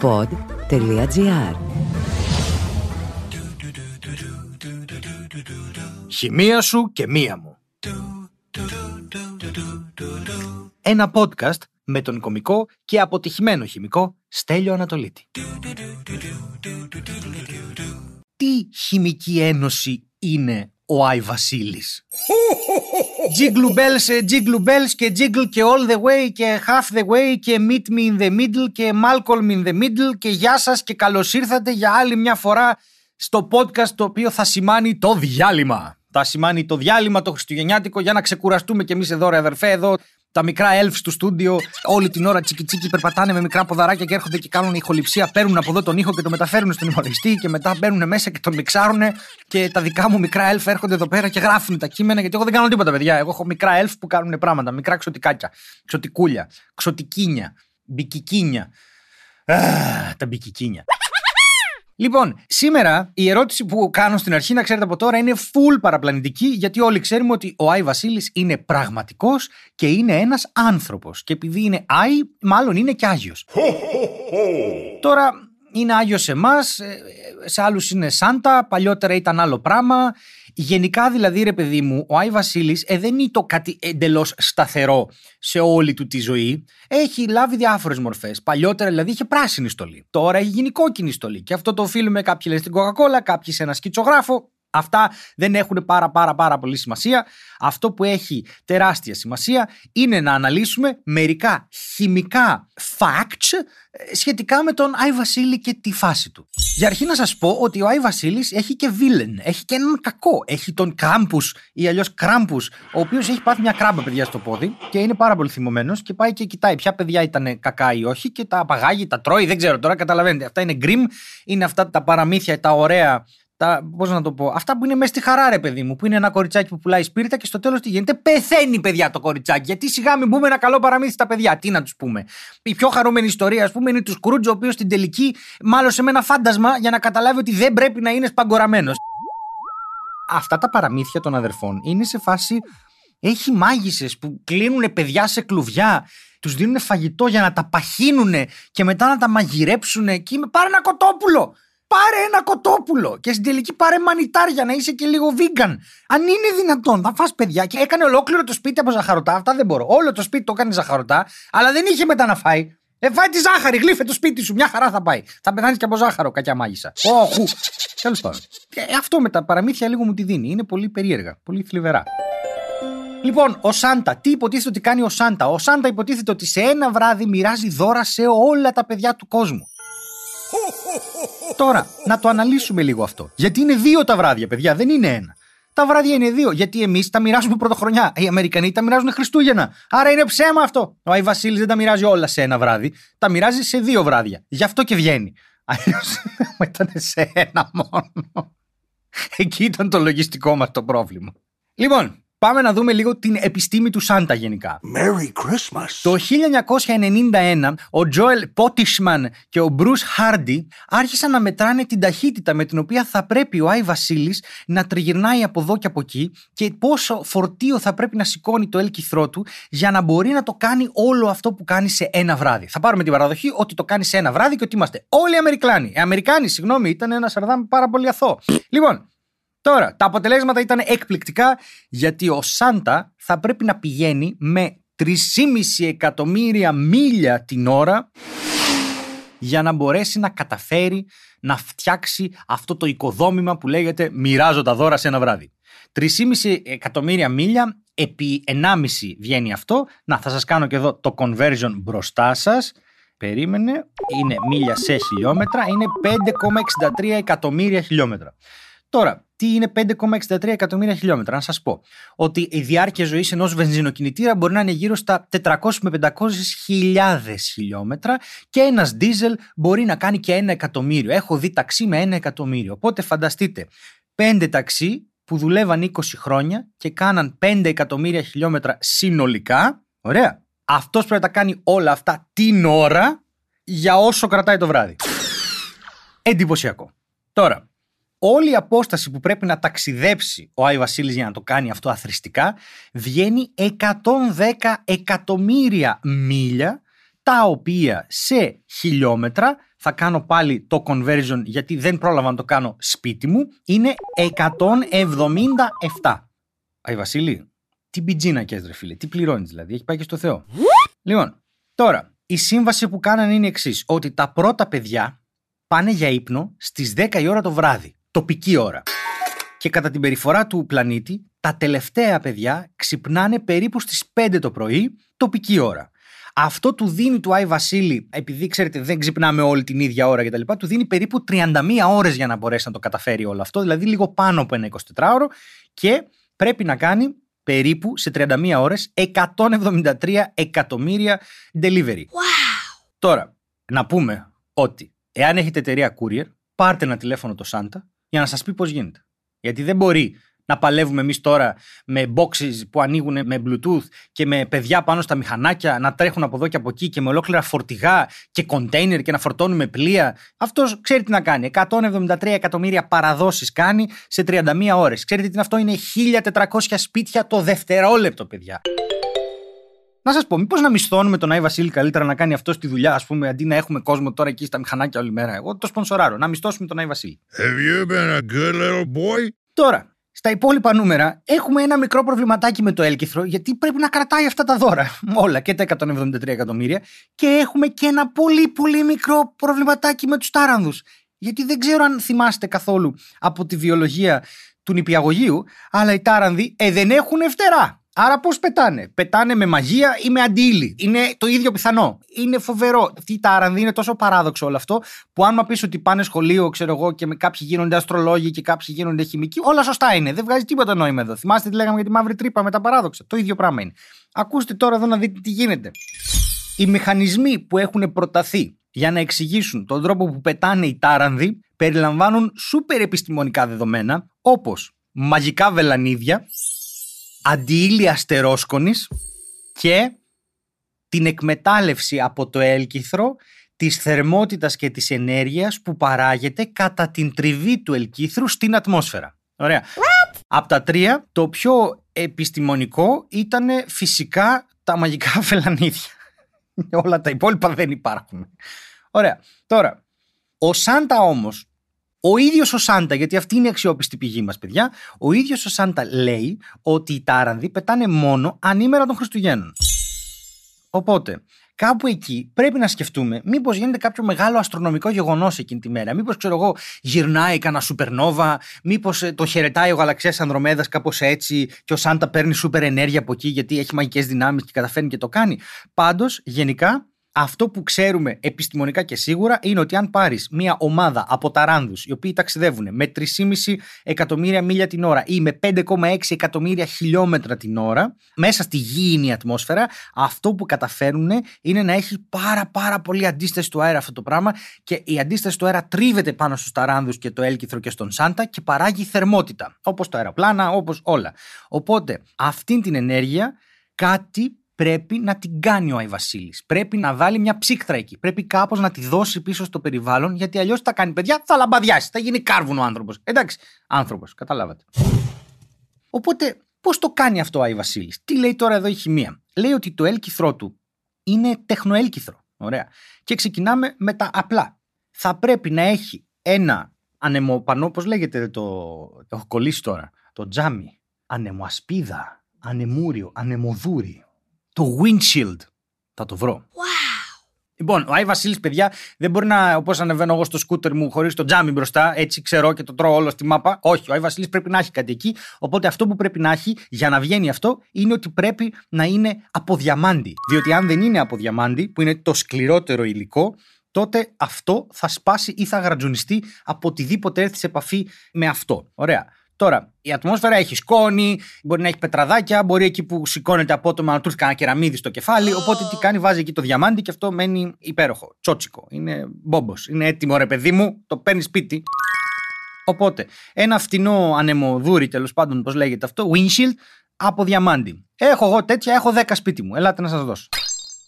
pod.gr Χημεία σου και μία μου. Ένα podcast με τον κομικό και αποτυχημένο χημικό Στέλιο Ανατολίτη. Τι χημική ένωση είναι ο Άι Βασίλης; Jiggle bells, ε, jiggle bells και jiggle και all the way και half the way και meet me in the middle και Malcolm in the middle και γεια σας και καλώς ήρθατε για άλλη μια φορά στο podcast το οποίο θα σημάνει το διάλειμμα. Θα σημάνει το διάλειμμα το χριστουγεννιάτικο για να ξεκουραστούμε κι εμείς εδώ ρε αδερφέ εδώ τα μικρά elves του στούντιο όλη την ώρα τσίκι τσίκι περπατάνε με μικρά ποδαράκια και έρχονται και κάνουν ηχοληψία. Παίρνουν από εδώ τον ήχο και το μεταφέρουν στον υπολογιστή και μετά μπαίνουν μέσα και τον μιξάρουν. Και τα δικά μου μικρά elf έρχονται εδώ πέρα και γράφουν τα κείμενα. Γιατί εγώ δεν κάνω τίποτα, παιδιά. Εγώ έχω μικρά elf που κάνουν πράγματα. Μικρά ξωτικάκια, ξωτικούλια, ξωτικίνια, μπικικίνια. Α, τα μπικικίνια. Λοιπόν, σήμερα η ερώτηση που κάνω στην αρχή, να ξέρετε από τώρα, είναι full παραπλανητική, γιατί όλοι ξέρουμε ότι ο Άι Βασίλης είναι πραγματικός και είναι ένας άνθρωπος. Και επειδή είναι Άι, μάλλον είναι και Άγιος. Τώρα, είναι Άγιος σε εμάς, σε άλλους είναι Σάντα, παλιότερα ήταν άλλο πράγμα. Γενικά δηλαδή ρε παιδί μου, ο Άι Βασίλης ε, δεν είναι το κάτι εντελώς σταθερό σε όλη του τη ζωή. Έχει λάβει διάφορες μορφές. Παλιότερα δηλαδή είχε πράσινη στολή. Τώρα έχει γίνει κόκκινη στολή. Και αυτό το οφείλουμε κάποιοι λένε στην Coca-Cola, κάποιοι σε ένα σκητσογράφο. Αυτά δεν έχουν πάρα πάρα πάρα πολύ σημασία. Αυτό που έχει τεράστια σημασία είναι να αναλύσουμε μερικά χημικά facts ε, σχετικά με τον Άι Βασίλη και τη φάση του. Για αρχή να σας πω ότι ο Άι Βασίλης έχει και βίλεν, έχει και έναν κακό. Έχει τον Κράμπους ή αλλιώς Κράμπους, ο οποίος έχει πάθει μια κράμπα παιδιά στο πόδι και είναι πάρα πολύ θυμωμένος και πάει και κοιτάει ποια παιδιά ήταν κακά ή όχι και τα απαγάγει, τα τρώει, δεν ξέρω τώρα, καταλαβαίνετε. Αυτά είναι γκριμ, είναι αυτά τα παραμύθια, τα ωραία τα, πώς να το πω, αυτά που είναι μέσα στη χαρά, ρε παιδί μου, που είναι ένα κοριτσάκι που πουλάει σπίρτα και στο τέλος τι γίνεται, πεθαίνει παιδιά το κοριτσάκι. Γιατί σιγά μην πούμε ένα καλό παραμύθι στα παιδιά, τι να τους πούμε. Η πιο χαρούμενη ιστορία, ας πούμε, είναι του Σκρούτζ, ο οποίος στην τελική μάλωσε με ένα φάντασμα για να καταλάβει ότι δεν πρέπει να είναι σπαγκοραμένος. Αυτά τα παραμύθια των αδερφών είναι σε φάση. Έχει μάγισσες που κλείνουν παιδιά σε κλουβιά, τους δίνουν φαγητό για να τα παχύνουν και μετά να τα μαγειρέψουν και είμαι πάρε ένα κοτόπουλο πάρε ένα κοτόπουλο και στην τελική πάρε μανιτάρια να είσαι και λίγο vegan. Αν είναι δυνατόν, θα φας παιδιά και έκανε ολόκληρο το σπίτι από ζαχαρωτά. Αυτά δεν μπορώ. Όλο το σπίτι το έκανε ζαχαρωτά, αλλά δεν είχε μετά να φάει. Ε, φάει τη ζάχαρη, γλύφε το σπίτι σου, μια χαρά θα πάει. Θα πεθάνεις και από ζάχαρο, κακιά μάγισσα. Όχου. Τέλος πάντων. Και αυτό με τα παραμύθια λίγο μου τη δίνει. Είναι πολύ περίεργα, πολύ θλιβερά. Λοιπόν, ο Σάντα, τι υποτίθεται ότι κάνει ο Σάντα; Ο Σάντα υποτίθεται ότι σε ένα βράδυ μοιράζει δώρα σε όλα τα παιδιά του κόσμου. Τώρα, να το αναλύσουμε λίγο αυτό. Γιατί είναι δύο τα βράδια, παιδιά, δεν είναι ένα. Τα βράδια είναι δύο. Γιατί εμείς τα μοιράζουμε πρωτοχρονιά. Οι Αμερικανοί τα μοιράζουν Χριστούγεννα. Άρα είναι ψέμα αυτό. Ο Άι Βασίλης δεν τα μοιράζει όλα σε ένα βράδυ. Τα μοιράζει σε δύο βράδια. Γι' αυτό και βγαίνει. Αλλιώς ήταν σε ένα μόνο. Εκεί ήταν το λογιστικό μας το πρόβλημα. Λοιπόν, Πάμε να δούμε λίγο την επιστήμη του Σάντα γενικά. Merry Christmas. Το 1991 ο Τζόελ Πότισμαν και ο Μπρούς Χάρντι άρχισαν να μετράνε την ταχύτητα με την οποία θα πρέπει ο Άι Βασίλης να τριγυρνάει από εδώ και από εκεί και πόσο φορτίο θα πρέπει να σηκώνει το έλκυθρό του για να μπορεί να το κάνει όλο αυτό που κάνει σε ένα βράδυ. Θα πάρουμε την παραδοχή ότι το κάνει σε ένα βράδυ και ότι είμαστε όλοι Αμερικάνοι. Ε, Αμερικάνοι, συγγνώμη, ήταν ένας σαρδάμ πάρα πολύ αθώο. Λοιπόν, Τώρα, τα αποτελέσματα ήταν εκπληκτικά γιατί ο Σάντα θα πρέπει να πηγαίνει με 3,5 εκατομμύρια μίλια την ώρα για να μπορέσει να καταφέρει να φτιάξει αυτό το οικοδόμημα που λέγεται μοιράζω τα δώρα σε ένα βράδυ. 3,5 εκατομμύρια μίλια επί 1,5 βγαίνει αυτό. Να, θα σας κάνω και εδώ το conversion μπροστά σας. Περίμενε, είναι μίλια σε χιλιόμετρα, είναι 5,63 εκατομμύρια χιλιόμετρα. Τώρα, τι είναι 5,63 εκατομμύρια χιλιόμετρα. Να σας πω ότι η διάρκεια ζωής ενός βενζινοκινητήρα μπορεί να είναι γύρω στα 400 με 500 χιλιάδες χιλιόμετρα και ένας δίζελ μπορεί να κάνει και ένα εκατομμύριο. Έχω δει ταξί με ένα εκατομμύριο. Οπότε φανταστείτε, πέντε ταξί που δουλεύαν 20 χρόνια και κάναν 5 εκατομμύρια χιλιόμετρα συνολικά. Ωραία. Αυτός πρέπει να τα κάνει όλα αυτά την ώρα για όσο κρατάει το βράδυ. Εντυπωσιακό. Τώρα, όλη η απόσταση που πρέπει να ταξιδέψει ο Άι Βασίλης για να το κάνει αυτό αθρηστικά βγαίνει 110 εκατομμύρια μίλια τα τα οποία σε χιλιόμετρα θα κάνω πάλι το conversion γιατί δεν πρόλαβα να το κάνω σπίτι μου είναι 177 Αϊ Βασίλη, τι μπιτζίνα και ρε φίλε, τι πληρώνεις δηλαδή, έχει πάει και στο Θεό. λοιπόν, τώρα, η σύμβαση που κάνανε είναι εξής: Ότι τα πρώτα παιδιά πάνε για ύπνο στις 10 η ώρα το βράδυ, τοπική ώρα. Και κατά την περιφορά του πλανήτη, τα τελευταία παιδιά ξυπνάνε περίπου στις 5 το πρωί, τοπική ώρα. Αυτό του δίνει του Άι Βασίλη, επειδή ξέρετε δεν ξυπνάμε όλη την ίδια ώρα κτλ., του δίνει περίπου 31 ώρες για να μπορέσει να το καταφέρει όλο αυτό, δηλαδή λίγο πάνω από ένα 24ωρο και πρέπει να κάνει περίπου σε 31 ώρες 173 εκατομμύρια delivery. Wow. Τώρα, να πούμε ότι εάν έχετε εταιρεία courier, πάρτε ένα τηλέφωνο το Santa για να σας πει πώς γίνεται. Γιατί δεν μπορεί να παλεύουμε εμείς τώρα με boxes που ανοίγουν με Bluetooth και με παιδιά πάνω στα μηχανάκια να τρέχουν από εδώ και από εκεί και με ολόκληρα φορτηγά και container και να φορτώνουμε πλοία. Αυτός ξέρει τι να κάνει. 173 εκατομμύρια παραδόσεις κάνει σε 31 ώρες. Ξέρετε τι είναι αυτό, είναι 1400 σπίτια το δευτερόλεπτο, παιδιά. Να σα πω, μήπως να μισθώνουμε τον Άι Βασίλη καλύτερα να κάνει αυτό στη δουλειά, ας πούμε, αντί να έχουμε κόσμο τώρα εκεί στα μηχανάκια όλη μέρα. Εγώ το σπονσοράρω. Να μισθώσουμε τον Άι Βασίλη. Have you been a good little boy? Τώρα, στα υπόλοιπα νούμερα έχουμε ένα μικρό προβληματάκι με το έλκυθρο γιατί πρέπει να κρατάει αυτά τα δώρα. Όλα και τα 173 εκατομμύρια. Και έχουμε και ένα πολύ πολύ μικρό προβληματάκι με τους τάρανδους. Γιατί δεν ξέρω αν θυμάστε καθόλου από τη βιολογία του νηπιαγωγείου, αλλά οι τάρανδοι ε, δεν έχουν φτερά. Άρα πώς πετάνε; Πετάνε με μαγεία ή με αντίλη; Είναι το ίδιο πιθανό. Είναι φοβερό. Αυτή η τάρανδη είναι τόσο παράδοξο όλο αυτό που αν μα πεις ότι πάνε σχολείο, ξέρω εγώ, και με κάποιοι γίνονται αστρολόγοι και κάποιοι γίνονται χημικοί, όλα σωστά είναι. Δεν βγάζει τίποτα νόημα εδώ. Θυμάστε τι λέγαμε για τη μαύρη τρύπα με τα παράδοξα; Το ίδιο πράγμα είναι. Ακούστε τώρα εδώ να δείτε τι γίνεται. Οι μηχανισμοί που έχουν προταθεί για να εξηγήσουν τον τρόπο που πετάνε οι τάρανδοι περιλαμβάνουν σούπερ επιστημονικά δεδομένα όπως μαγικά βελανίδια, αντιήλια αστερόσκονης και την εκμετάλλευση από το έλκυθρο της θερμότητας και της ενέργειας που παράγεται κατά την τριβή του ελκύθρου στην ατμόσφαιρα. Ωραία. Από τα τρία, το πιο επιστημονικό ήταν φυσικά τα μαγικά φελανίδια. Όλα τα υπόλοιπα δεν υπάρχουν. Ωραία. Τώρα, ο Σάντα όμως ο ίδιος ο Σάντα, γιατί αυτή είναι η αξιόπιστη πηγή μας, παιδιά, ο ίδιος ο Σάντα λέει ότι οι τάρανδοι πετάνε μόνο ανήμερα των Χριστουγέννων. Οπότε, κάπου εκεί πρέπει να σκεφτούμε μήπως γίνεται κάποιο μεγάλο αστρονομικό γεγονός εκείνη τη μέρα. Μήπως, ξέρω εγώ, γυρνάει κανένα σουπερνόβα, μήπως ε, το χαιρετάει ο γαλαξίας Ανδρομέδας κάπως έτσι και ο Σάντα παίρνει σούπερ ενέργεια από εκεί γιατί έχει μαγικές δυνάμεις και καταφέρνει και το κάνει. Πάντως, γενικά, αυτό που ξέρουμε επιστημονικά και σίγουρα είναι ότι αν πάρεις μια ομάδα από ταράνδους οι οποίοι ταξιδεύουν με 3,5 εκατομμύρια μίλια την ώρα ή με 5,6 εκατομμύρια χιλιόμετρα την ώρα μέσα στη γήινη ατμόσφαιρα, αυτό που καταφέρουν είναι να έχεις πάρα πάρα πολύ αντίσταση του αέρα αυτό το πράγμα και η αντίσταση του αέρα τρίβεται πάνω στους ταράνδους και το έλκυθρο και στον Σάντα και παράγει θερμότητα. Όπως το αεροπλάνα, όπως όλα. Οπότε αυτή την ενέργεια κάτι πρέπει να την κάνει ο Άι Βασίλης. Πρέπει να βάλει μια ψύχτρα εκεί. Πρέπει κάπως να τη δώσει πίσω στο περιβάλλον, γιατί αλλιώς θα κάνει παιδιά, θα λαμπαδιάσει. Θα γίνει κάρβουνο άνθρωπος. Εντάξει, άνθρωπος, καταλάβατε. Οπότε, πώς το κάνει αυτό ο Άι Βασίλης; Τι λέει τώρα εδώ η χημεία; Λέει ότι το έλκυθρό του είναι τεχνοέλκυθρο. Ωραία. Και ξεκινάμε με τα απλά. Θα πρέπει να έχει ένα ανεμοπανό, πώς λέγεται το. Το έχω κολλήσει τώρα. Το τζάμι. Ανεμοασπίδα. Ανεμούριο. Ανεμοδούρι το windshield. Θα το βρω. Wow. Λοιπόν, ο Άι Βασίλης, παιδιά, δεν μπορεί να, όπως ανεβαίνω εγώ στο σκούτερ μου χωρίς το τζάμι μπροστά, έτσι ξέρω και το τρώω όλο στη μάπα. Όχι, ο Άι Βασίλης πρέπει να έχει κάτι εκεί. Οπότε αυτό που πρέπει να έχει για να βγαίνει αυτό είναι ότι πρέπει να είναι από διαμάντι. Διότι αν δεν είναι από διαμάντι, που είναι το σκληρότερο υλικό, τότε αυτό θα σπάσει ή θα γρατζουνιστεί από οτιδήποτε έρθει σε επαφή με αυτό. Ωραία. Τώρα, η ατμόσφαιρα έχει σκόνη, μπορεί να έχει πετραδάκια, μπορεί εκεί που σηκώνεται απότομα να του έρθει κανένα κεραμίδι στο κεφάλι. Οπότε τι κάνει, βάζει εκεί το διαμάντι και αυτό μένει υπέροχο. Τσότσικο. Είναι μπόμπος. Είναι έτοιμο ρε παιδί μου, το παίρνεις σπίτι. Οπότε, ένα φτηνό ανεμοδούρι, τέλος πάντων, πώς λέγεται αυτό, windshield από διαμάντι. Έχω εγώ τέτοια, έχω 10 σπίτι μου. Ελάτε να σας δώσω.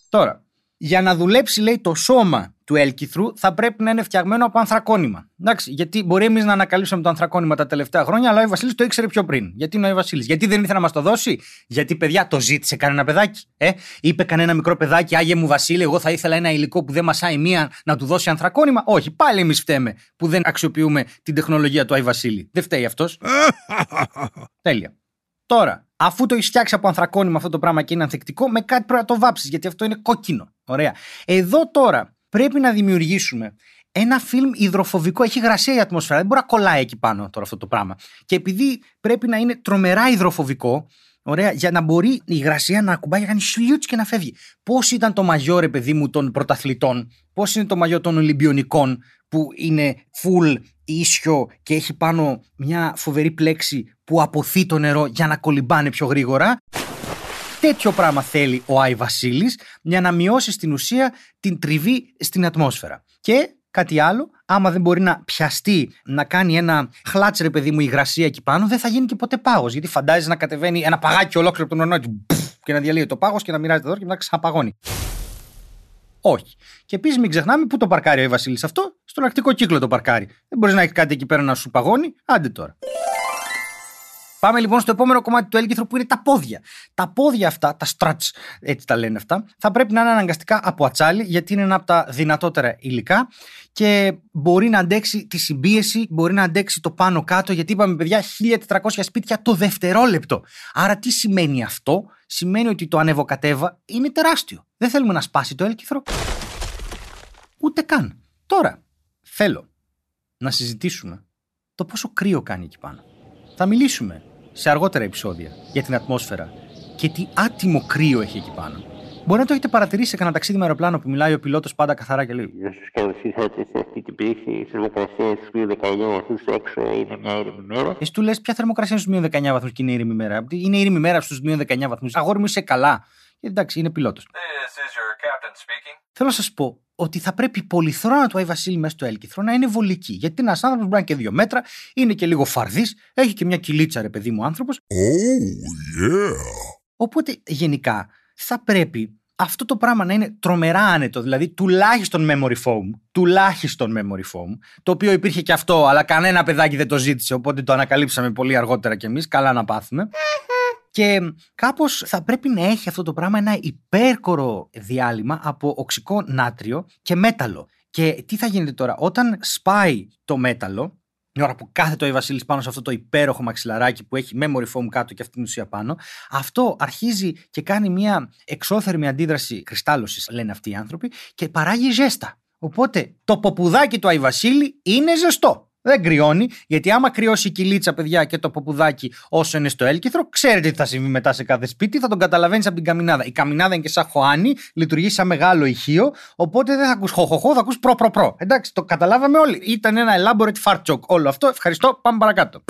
Τώρα, για να δουλέψει, λέει, το σώμα του του έλκυθρου θα πρέπει να είναι φτιαγμένο από ανθρακόνημα. Εντάξει, γιατί μπορεί εμείς να ανακαλύψουμε το ανθρακόνημα τα τελευταία χρόνια, αλλά ο Βασίλης το ήξερε πιο πριν. Γιατί είναι ο Βασίλης; Γιατί δεν ήθελε να μας το δώσει, Γιατί παιδιά το ζήτησε κανένα παιδάκι. Ε; Είπε κανένα μικρό παιδάκι, Άγιε μου Βασίλη, εγώ θα ήθελα ένα υλικό που δεν μασάει μία να του δώσει ανθρακόνημα. Όχι, πάλι εμείς φταίμε που δεν αξιοποιούμε την τεχνολογία του Άι Βασίλη. Δεν φταίει αυτός. Τέλεια. Τώρα, αφού το έχεις φτιάξει από ανθρακόνημα αυτό το πράγμα και είναι ανθεκτικό, με κάτι πρέπει να το βάψεις, γιατί αυτό είναι κόκκινο. Ωραία. Εδώ τώρα πρέπει να δημιουργήσουμε ένα φιλμ υδροφοβικό. Έχει υγρασία η ατμόσφαιρα. Δεν μπορεί να κολλάει εκεί πάνω τώρα αυτό το πράγμα. Και επειδή πρέπει να είναι τρομερά υδροφοβικό, Ωραία, για να μπορεί η υγρασία να ακουμπάει, να κάνει σλιούτς και να φεύγει. Πώς ήταν το μαγιό, ρε παιδί μου, των πρωταθλητών, πώς είναι το μαγιό των Ολυμπιονικών, που είναι full ίσιο και έχει πάνω μια φοβερή πλέξη που αποθεί το νερό για να κολυμπάνε πιο γρήγορα; Τέτοιο πράγμα θέλει ο Άι Βασίλης για να μειώσει στην ουσία την τριβή στην ατμόσφαιρα. Και κάτι άλλο, άμα δεν μπορεί να πιαστεί να κάνει ένα χλάτσερ παιδί μου υγρασία εκεί πάνω, δεν θα γίνει και ποτέ πάγος. Γιατί φαντάζει να κατεβαίνει ένα παγάκι ολόκληρο από τον ουρανό και να διαλύει το πάγος και να μοιράζεται εδώ και να ξαναπαγώνει. Όχι. Και επίσης μην ξεχνάμε πού το παρκάρει ο Βασίλης αυτό. Στον αρκτικό κύκλο το παρκάρει. Δεν μπορείς να έχεις κάτι εκεί πέρα να σου παγώνει. Άντε τώρα. Πάμε λοιπόν στο επόμενο κομμάτι του έλκυθρου που είναι τα πόδια. Τα πόδια αυτά, τα struts, έτσι τα λένε αυτά, θα πρέπει να είναι αναγκαστικά από ατσάλι, γιατί είναι ένα από τα δυνατότερα υλικά και μπορεί να αντέξει τη συμπίεση, μπορεί να αντέξει το πάνω κάτω, γιατί είπαμε παιδιά 1400 σπίτια το δευτερόλεπτο. Άρα τι σημαίνει αυτό, σημαίνει ότι το ανεβοκατέβα είναι τεράστιο. Δεν θέλουμε να σπάσει το έλκυθρο. Ούτε καν. Τώρα, θέλω να συζητήσουμε το πόσο κρύο κάνει εκεί πάνω. Θα μιλήσουμε σε αργότερα επεισόδια για την ατμόσφαιρα και τι άτιμο κρύο έχει εκεί πάνω. Μπορεί να το έχετε παρατηρήσει σε κανένα ταξίδι με αεροπλάνο που μιλάει ο πιλότος πάντα καθαρά και λέει. Γεια σας, καλώς ήρθατε σε αυτή την περιοχή. Η θερμοκρασίας στου 19 βαθμούς έξω είναι μια ήρεμη μέρα. Εσύ του λες, ποια θερμοκρασία είναι στου 19 βαθμούς και είναι ήρεμη μέρα. Είναι ήρεμη μέρα στους 19 βαθμούς. Αγόρι μου είσαι καλά. Ε, εντάξει, είναι πιλότος. Θέλω να σας πω ότι θα πρέπει η πολυθρόνα του Άι Βασίλη μέσα στο έλκυθρο να είναι βολική. Γιατί ένας άνθρωπος μπορεί να είναι και δύο μέτρα, είναι και λίγο φαρδί, έχει και μια κυλίτσα, ρε παιδί μου άνθρωπος. Oh, yeah. Οπότε γενικά θα πρέπει αυτό το πράγμα να είναι τρομερά άνετο, δηλαδή τουλάχιστον memory foam, τουλάχιστον memory foam, το οποίο υπήρχε και αυτό, αλλά κανένα παιδάκι δεν το ζήτησε, οπότε το ανακαλύψαμε πολύ αργότερα κι εμείς, καλά να πάθουμε. Και κάπως θα πρέπει να έχει αυτό το πράγμα ένα υπέρκορο διάλυμα από οξικό νάτριο και μέταλλο. Και τι θα γίνεται τώρα, όταν σπάει το μέταλλο, η ώρα που κάθεται ο Βασίλης πάνω σε αυτό το υπέροχο μαξιλαράκι που έχει memory foam κάτω και αυτή την ουσία πάνω, αυτό αρχίζει και κάνει μια εξώθερμη αντίδραση κρυστάλλωσης, λένε αυτοί οι άνθρωποι, και παράγει ζέστα. Οπότε το ποπουδάκι του Άι Βασίλη είναι ζεστό. Δεν κρυώνει, γιατί άμα κρυώσει η κοιλίτσα, παιδιά, και το ποπουδάκι όσο είναι στο έλκηθρο, ξέρετε τι θα συμβεί μετά σε κάθε σπίτι, θα τον καταλαβαίνεις από την καμινάδα. Η καμινάδα είναι και σαν χωνί, λειτουργεί σαν μεγάλο ηχείο, οπότε δεν θα ακούς χοχοχό, θα ακούς προ-προ-προ. Εντάξει, το καταλάβαμε όλοι. Ήταν ένα elaborate fart joke όλο αυτό. Ευχαριστώ, πάμε παρακάτω.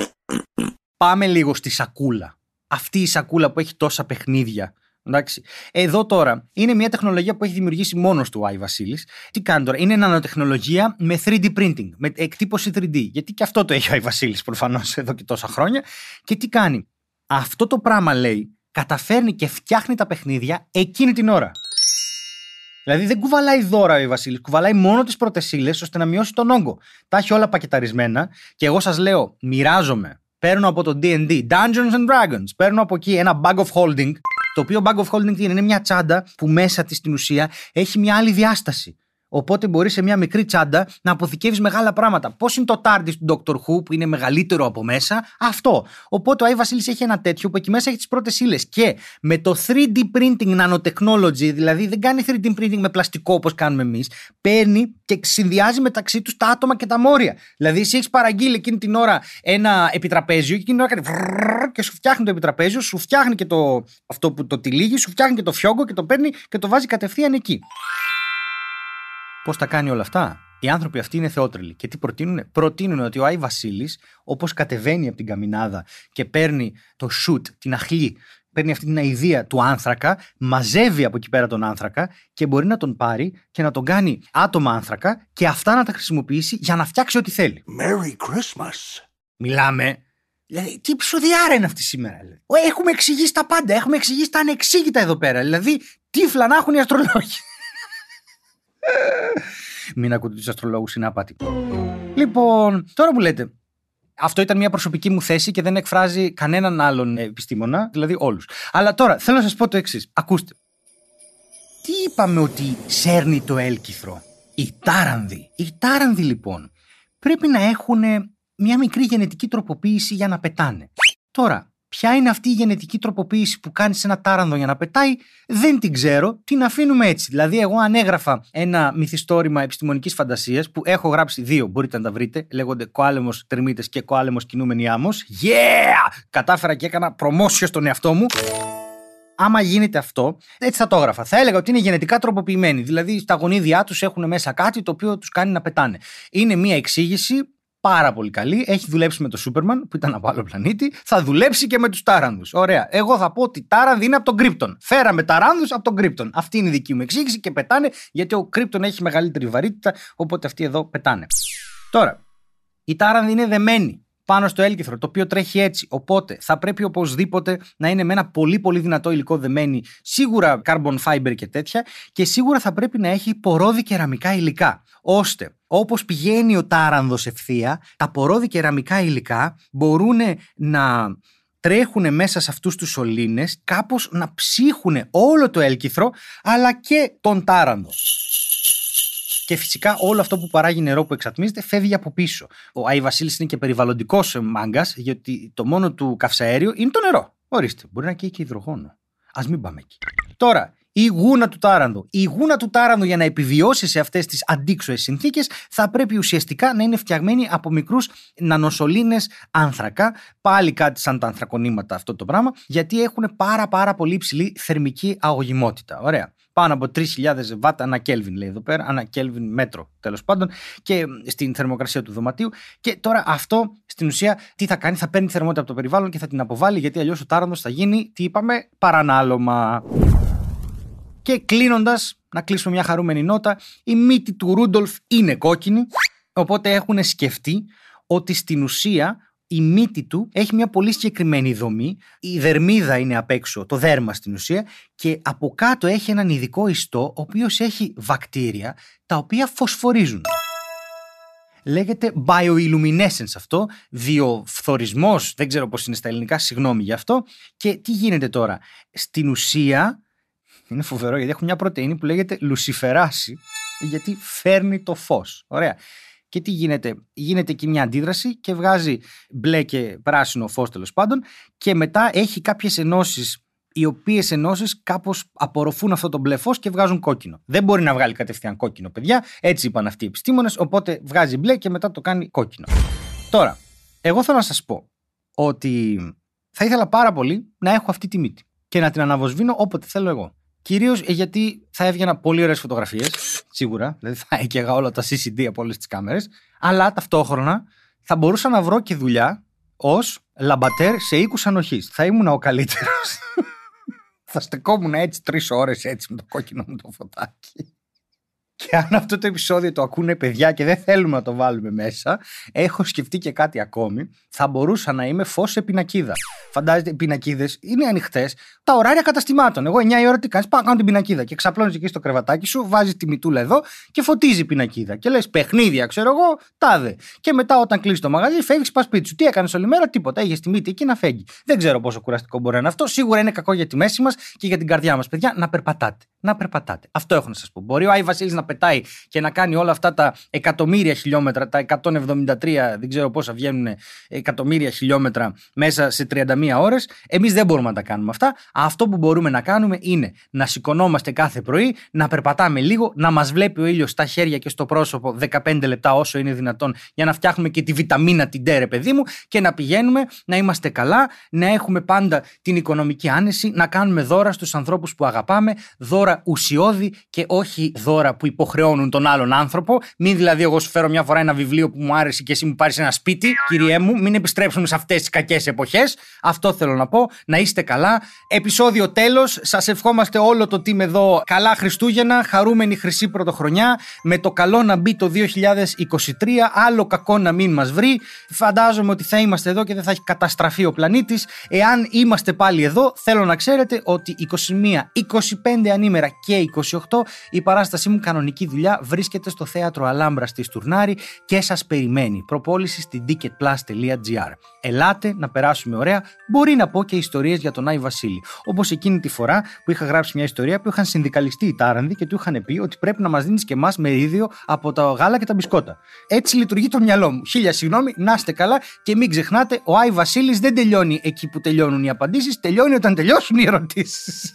πάμε λίγο στη σακούλα. Αυτή η σακούλα που έχει τόσα παιχνίδια Εντάξει. Εδώ τώρα είναι μια τεχνολογία που έχει δημιουργήσει μόνος του ο Άι Βασίλης. Τι κάνει τώρα, είναι νανοτεχνολογία με 3D printing, με εκτύπωση 3D. Γιατί και αυτό το έχει ο Άι Βασίλης προφανώς εδώ και τόσα χρόνια. Και τι κάνει, αυτό το πράγμα λέει, καταφέρνει και φτιάχνει τα παιχνίδια εκείνη την ώρα. Δηλαδή δεν κουβαλάει δώρα ο Άι Βασίλης, κουβαλάει μόνο τις πρώτε ύλε ώστε να μειώσει τον όγκο. Τα έχει όλα πακεταρισμένα και εγώ σας λέω, μοιράζομαι. Παίρνω από το DD, Dungeons and Dragons, παίρνω από εκεί ένα bag of holding το οποίο bag of holding είναι μια τσάντα που μέσα της στην ουσία έχει μια άλλη διάσταση. Οπότε μπορείς σε μια μικρή τσάντα να αποθηκεύεις μεγάλα πράγματα. Πώς είναι το TARDIS του Dr. Who που είναι μεγαλύτερο από μέσα, αυτό. Οπότε ο Άι Βασίλης έχει ένα τέτοιο που εκεί μέσα έχει τις πρώτες ύλε. Και με το 3D printing nanotechnology, δηλαδή δεν κάνει 3D printing με πλαστικό όπως κάνουμε εμείς, παίρνει και συνδυάζει μεταξύ τους τα άτομα και τα μόρια. Δηλαδή, εσύ έχεις παραγγείλει εκείνη την ώρα ένα επιτραπέζιο και εκείνη την ώρα κάνει και σου φτιάχνει το επιτραπέζιο, σου φτιάχνει και το, αυτό που το τυλίγει, σου φτιάχνει και το φιόγκο και το παίρνει και το βάζει κατευθείαν εκεί. Πώς τα κάνει όλα αυτά. Οι άνθρωποι αυτοί είναι θεότρελοι. Και τι προτείνουν, προτείνουν ότι ο Άι Βασίλης, όπως κατεβαίνει από την καμινάδα και παίρνει το σουτ, την αχλή, παίρνει αυτή την αηδία του άνθρακα, μαζεύει από εκεί πέρα τον άνθρακα και μπορεί να τον πάρει και να τον κάνει άτομα άνθρακα και αυτά να τα χρησιμοποιήσει για να φτιάξει ό,τι θέλει. Merry Christmas. Μιλάμε. Δηλαδή, τι ψωδιάρα είναι αυτή σήμερα. Δηλαδή. Έχουμε εξηγήσει τα πάντα. Έχουμε εξηγήσει τα ανεξήγητα εδώ πέρα. Δηλαδή, τι να έχουν οι αστρολόγοι. Μην ακούτε του αστρολόγου, είναι άπατη. Λοιπόν, τώρα που λέτε, αυτό ήταν μια προσωπική μου θέση και δεν εκφράζει κανέναν άλλον επιστήμονα, δηλαδή όλους. Αλλά τώρα θέλω να σας πω το εξής. Ακούστε. Τι είπαμε ότι σέρνει το έλκυθρο; Οι τάρανδοι. Οι τάρανδοι λοιπόν πρέπει να έχουν μια μικρή γενετική τροποποίηση για να πετάνε. Τώρα, Ποια είναι αυτή η γενετική τροποποίηση που κάνεις σε ένα τάρανδο για να πετάει, δεν την ξέρω. Την αφήνουμε έτσι. Δηλαδή, εγώ αν έγραφα ένα μυθιστόρημα επιστημονικής φαντασίας που έχω γράψει δύο, μπορείτε να τα βρείτε. Λέγονται Κοάλεμος Τερμίτε και Κοάλεμος Κινούμενη Άμμος. Yeah! Κατάφερα και έκανα προμόσιο στον εαυτό μου. Άμα γίνεται αυτό, έτσι θα το έγραφα. Θα έλεγα ότι είναι γενετικά τροποποιημένοι. Δηλαδή, στα γονίδια τους έχουν μέσα κάτι το οποίο τους κάνει να πετάνε. Είναι μια εξήγηση πάρα πολύ καλή. Έχει δουλέψει με το Σούπερμαν, που ήταν από άλλο πλανήτη. Θα δουλέψει και με τους Τάρανδου. Ωραία. Εγώ θα πω ότι Τάρανδοι είναι από τον Κρύπτον. Φέραμε Τάρανδου από τον Κρύπτον. Αυτή είναι η δική μου εξήγηση και πετάνε γιατί ο Κρύπτον έχει μεγαλύτερη βαρύτητα, οπότε αυτοί εδώ πετάνε. Τώρα, οι Τάρανδοι είναι δεμένοι πάνω στο έλκυθρο, το οποίο τρέχει έτσι. Οπότε θα πρέπει οπωσδήποτε να είναι με ένα πολύ πολύ δυνατό υλικό δεμένη, σίγουρα carbon fiber και τέτοια, και σίγουρα θα πρέπει να έχει πορόδι κεραμικά υλικά. Ώστε όπως πηγαίνει ο τάρανδος ευθεία, τα πορόδι κεραμικά υλικά μπορούν να τρέχουν μέσα σε αυτούς τους σωλήνες κάπως να ψύχουν όλο το έλκυθρο αλλά και τον τάρανδο. Και φυσικά όλο αυτό που παράγει νερό που εξατμίζεται φεύγει από πίσω. Ο Άι Βασίλης είναι και περιβαλλοντικός μάγκας, γιατί το μόνο του καυσαέριο είναι το νερό. Ορίστε, μπορεί να καίει και υδρογόνο. Α μην πάμε εκεί. Τώρα, η γούνα του τάρανδου. Η γούνα του τάρανδου για να επιβιώσει σε αυτές τις αντίξωες συνθήκες θα πρέπει ουσιαστικά να είναι φτιαγμένη από μικρούς νανοσωλήνε άνθρακα. Πάλι κάτι σαν τα ανθρακονήματα αυτό το πράγμα, γιατί έχουν πάρα πάρα πολύ υψηλή θερμική αγωγημότητα. Ωραία πάνω από 3.000 βατ ανά Κέλβιν, λέει εδώ πέρα, ανά Κέλβιν μέτρο τέλος πάντων, και στην θερμοκρασία του δωματίου. Και τώρα αυτό στην ουσία τι θα κάνει, θα παίρνει θερμότητα από το περιβάλλον και θα την αποβάλει, γιατί αλλιώς ο τάρανδο θα γίνει, τι είπαμε, παρανάλωμα. Και κλείνοντας, να κλείσουμε μια χαρούμενη νότα, η μύτη του Ρούντολφ είναι κόκκινη, οπότε έχουν σκεφτεί ότι στην ουσία η μύτη του έχει μια πολύ συγκεκριμένη δομή. Η δερμίδα είναι απ' έξω, το δέρμα στην ουσία, και από κάτω έχει έναν ειδικό ιστό, ο οποίος έχει βακτήρια τα οποία φωσφορίζουν. Λέγεται bioilluminescence αυτό, διοφθορισμός, δεν ξέρω πώς είναι στα ελληνικά, συγγνώμη γι' αυτό. Και τι γίνεται τώρα; Στην ουσία, είναι φοβερό γιατί έχω μια πρωτεΐνη που λέγεται λουσιφεράση, γιατί φέρνει το φως. Ωραία. Και τι γίνεται, γίνεται εκεί μια αντίδραση και βγάζει μπλε και πράσινο φως τέλος πάντων και μετά έχει κάποιες ενώσεις οι οποίες ενώσεις κάπως απορροφούν αυτό το μπλε φως και βγάζουν κόκκινο. Δεν μπορεί να βγάλει κατευθείαν κόκκινο, παιδιά. Έτσι είπαν αυτοί οι επιστήμονες. Οπότε βγάζει μπλε και μετά το κάνει κόκκινο. Τώρα, εγώ θέλω να σας πω ότι θα ήθελα πάρα πολύ να έχω αυτή τη μύτη και να την αναβοσβήνω όποτε θέλω εγώ. Κυρίως ε, γιατί θα έβγαινα πολύ ωραίες φωτογραφίες, σίγουρα. Δηλαδή θα έκαιγα όλα τα CCD από όλες τις κάμερες. Αλλά ταυτόχρονα θα μπορούσα να βρω και δουλειά ως λαμπατέρ σε οίκους ανοχής. Θα ήμουν ο καλύτερος. θα στεκόμουν έτσι τρεις ώρες έτσι με το κόκκινο μου το φωτάκι. Και αν αυτό το επεισόδιο το ακούνε παιδιά και δεν θέλουμε να το βάλουμε μέσα, έχω σκεφτεί και κάτι ακόμη. Θα μπορούσα να είμαι φως σε πινακίδα. Φαντάζεστε, οι πινακίδες είναι ανοιχτές. Τα ωράρια καταστημάτων. Εγώ 9 η ώρα τι κάνεις, πάω να κάνω την πινακίδα. Και ξαπλώνεις εκεί στο κρεβατάκι σου, βάζεις τη μητούλα εδώ και φωτίζει η πινακίδα. Και λες παιχνίδια, ξέρω εγώ, τάδε. Και μετά όταν κλείσει το μαγαζί, φεύγεις, πας σπίτι σου. Τι έκανες όλη μέρα, τίποτα. Είχε τη μύτη εκεί να φέγγει. Δεν ξέρω πόσο κουραστικό μπορεί να είναι αυτό. Σίγουρα είναι κακό για τη μέση μας και για την καρδιά μας, παιδιά, να περπατάτε. Να περπατάτε. Αυτό έχω να σας πω. Μπορεί ο Άι Βασίλης να πετάει και να κάνει όλα αυτά τα εκατομμύρια χιλιόμετρα, τα 173, δεν ξέρω πόσα βγαίνουν εκατομμύρια χιλιόμετρα μέσα σε 31 ώρες. Εμείς δεν μπορούμε να τα κάνουμε αυτά. Αυτό που μπορούμε να κάνουμε είναι να σηκωνόμαστε κάθε πρωί, να περπατάμε λίγο, να μας βλέπει ο ήλιος στα χέρια και στο πρόσωπο 15 λεπτά όσο είναι δυνατόν για να φτιάχνουμε και τη βιταμίνα την τέρε, παιδί μου, και να πηγαίνουμε, να είμαστε καλά, να έχουμε πάντα την οικονομική άνεση, να κάνουμε δώρα στους ανθρώπους που αγαπάμε, δώρα ουσιώδη και όχι δώρα που υποχρεώνουν τον άλλον άνθρωπο. Μην δηλαδή εγώ σου φέρω μια φορά ένα βιβλίο που μου άρεσε και εσύ μου πάρεις ένα σπίτι, κυριέ μου, μην επιστρέψουμε σε αυτές τις κακές εποχές. Αυτό θέλω να πω. Να είστε καλά. Επισόδιο τέλος. Σας ευχόμαστε όλο το team εδώ καλά Χριστούγεννα, χαρούμενη χρυσή πρωτοχρονιά. Με το καλό να μπει το 2023, άλλο κακό να μην μας βρει. Φαντάζομαι ότι θα είμαστε εδώ και δεν θα έχει καταστραφεί ο πλανήτης. Εάν είμαστε πάλι εδώ, θέλω να ξέρετε ότι 21, 25 ανήμερα και 28 η παράστασή μου κανονική ραδιοφωνική δουλειά βρίσκεται στο θέατρο Αλάμπρα στη Στουρνάρη και σας περιμένει. Προπόληση στην ticketplus.gr. Ελάτε να περάσουμε ωραία. Μπορεί να πω και ιστορίες για τον Άι Βασίλη. Όπως εκείνη τη φορά που είχα γράψει μια ιστορία που είχαν συνδικαλιστεί οι Τάρανδοι και του είχαν πει ότι πρέπει να μας δίνεις και εμάς μερίδιο από τα γάλα και τα μπισκότα. Έτσι λειτουργεί το μυαλό μου. Χίλια συγγνώμη, να είστε καλά και μην ξεχνάτε, ο Άι Βασίλης δεν τελειώνει εκεί που τελειώνουν οι απαντήσεις, τελειώνει όταν τελειώσουν οι ερωτήσεις.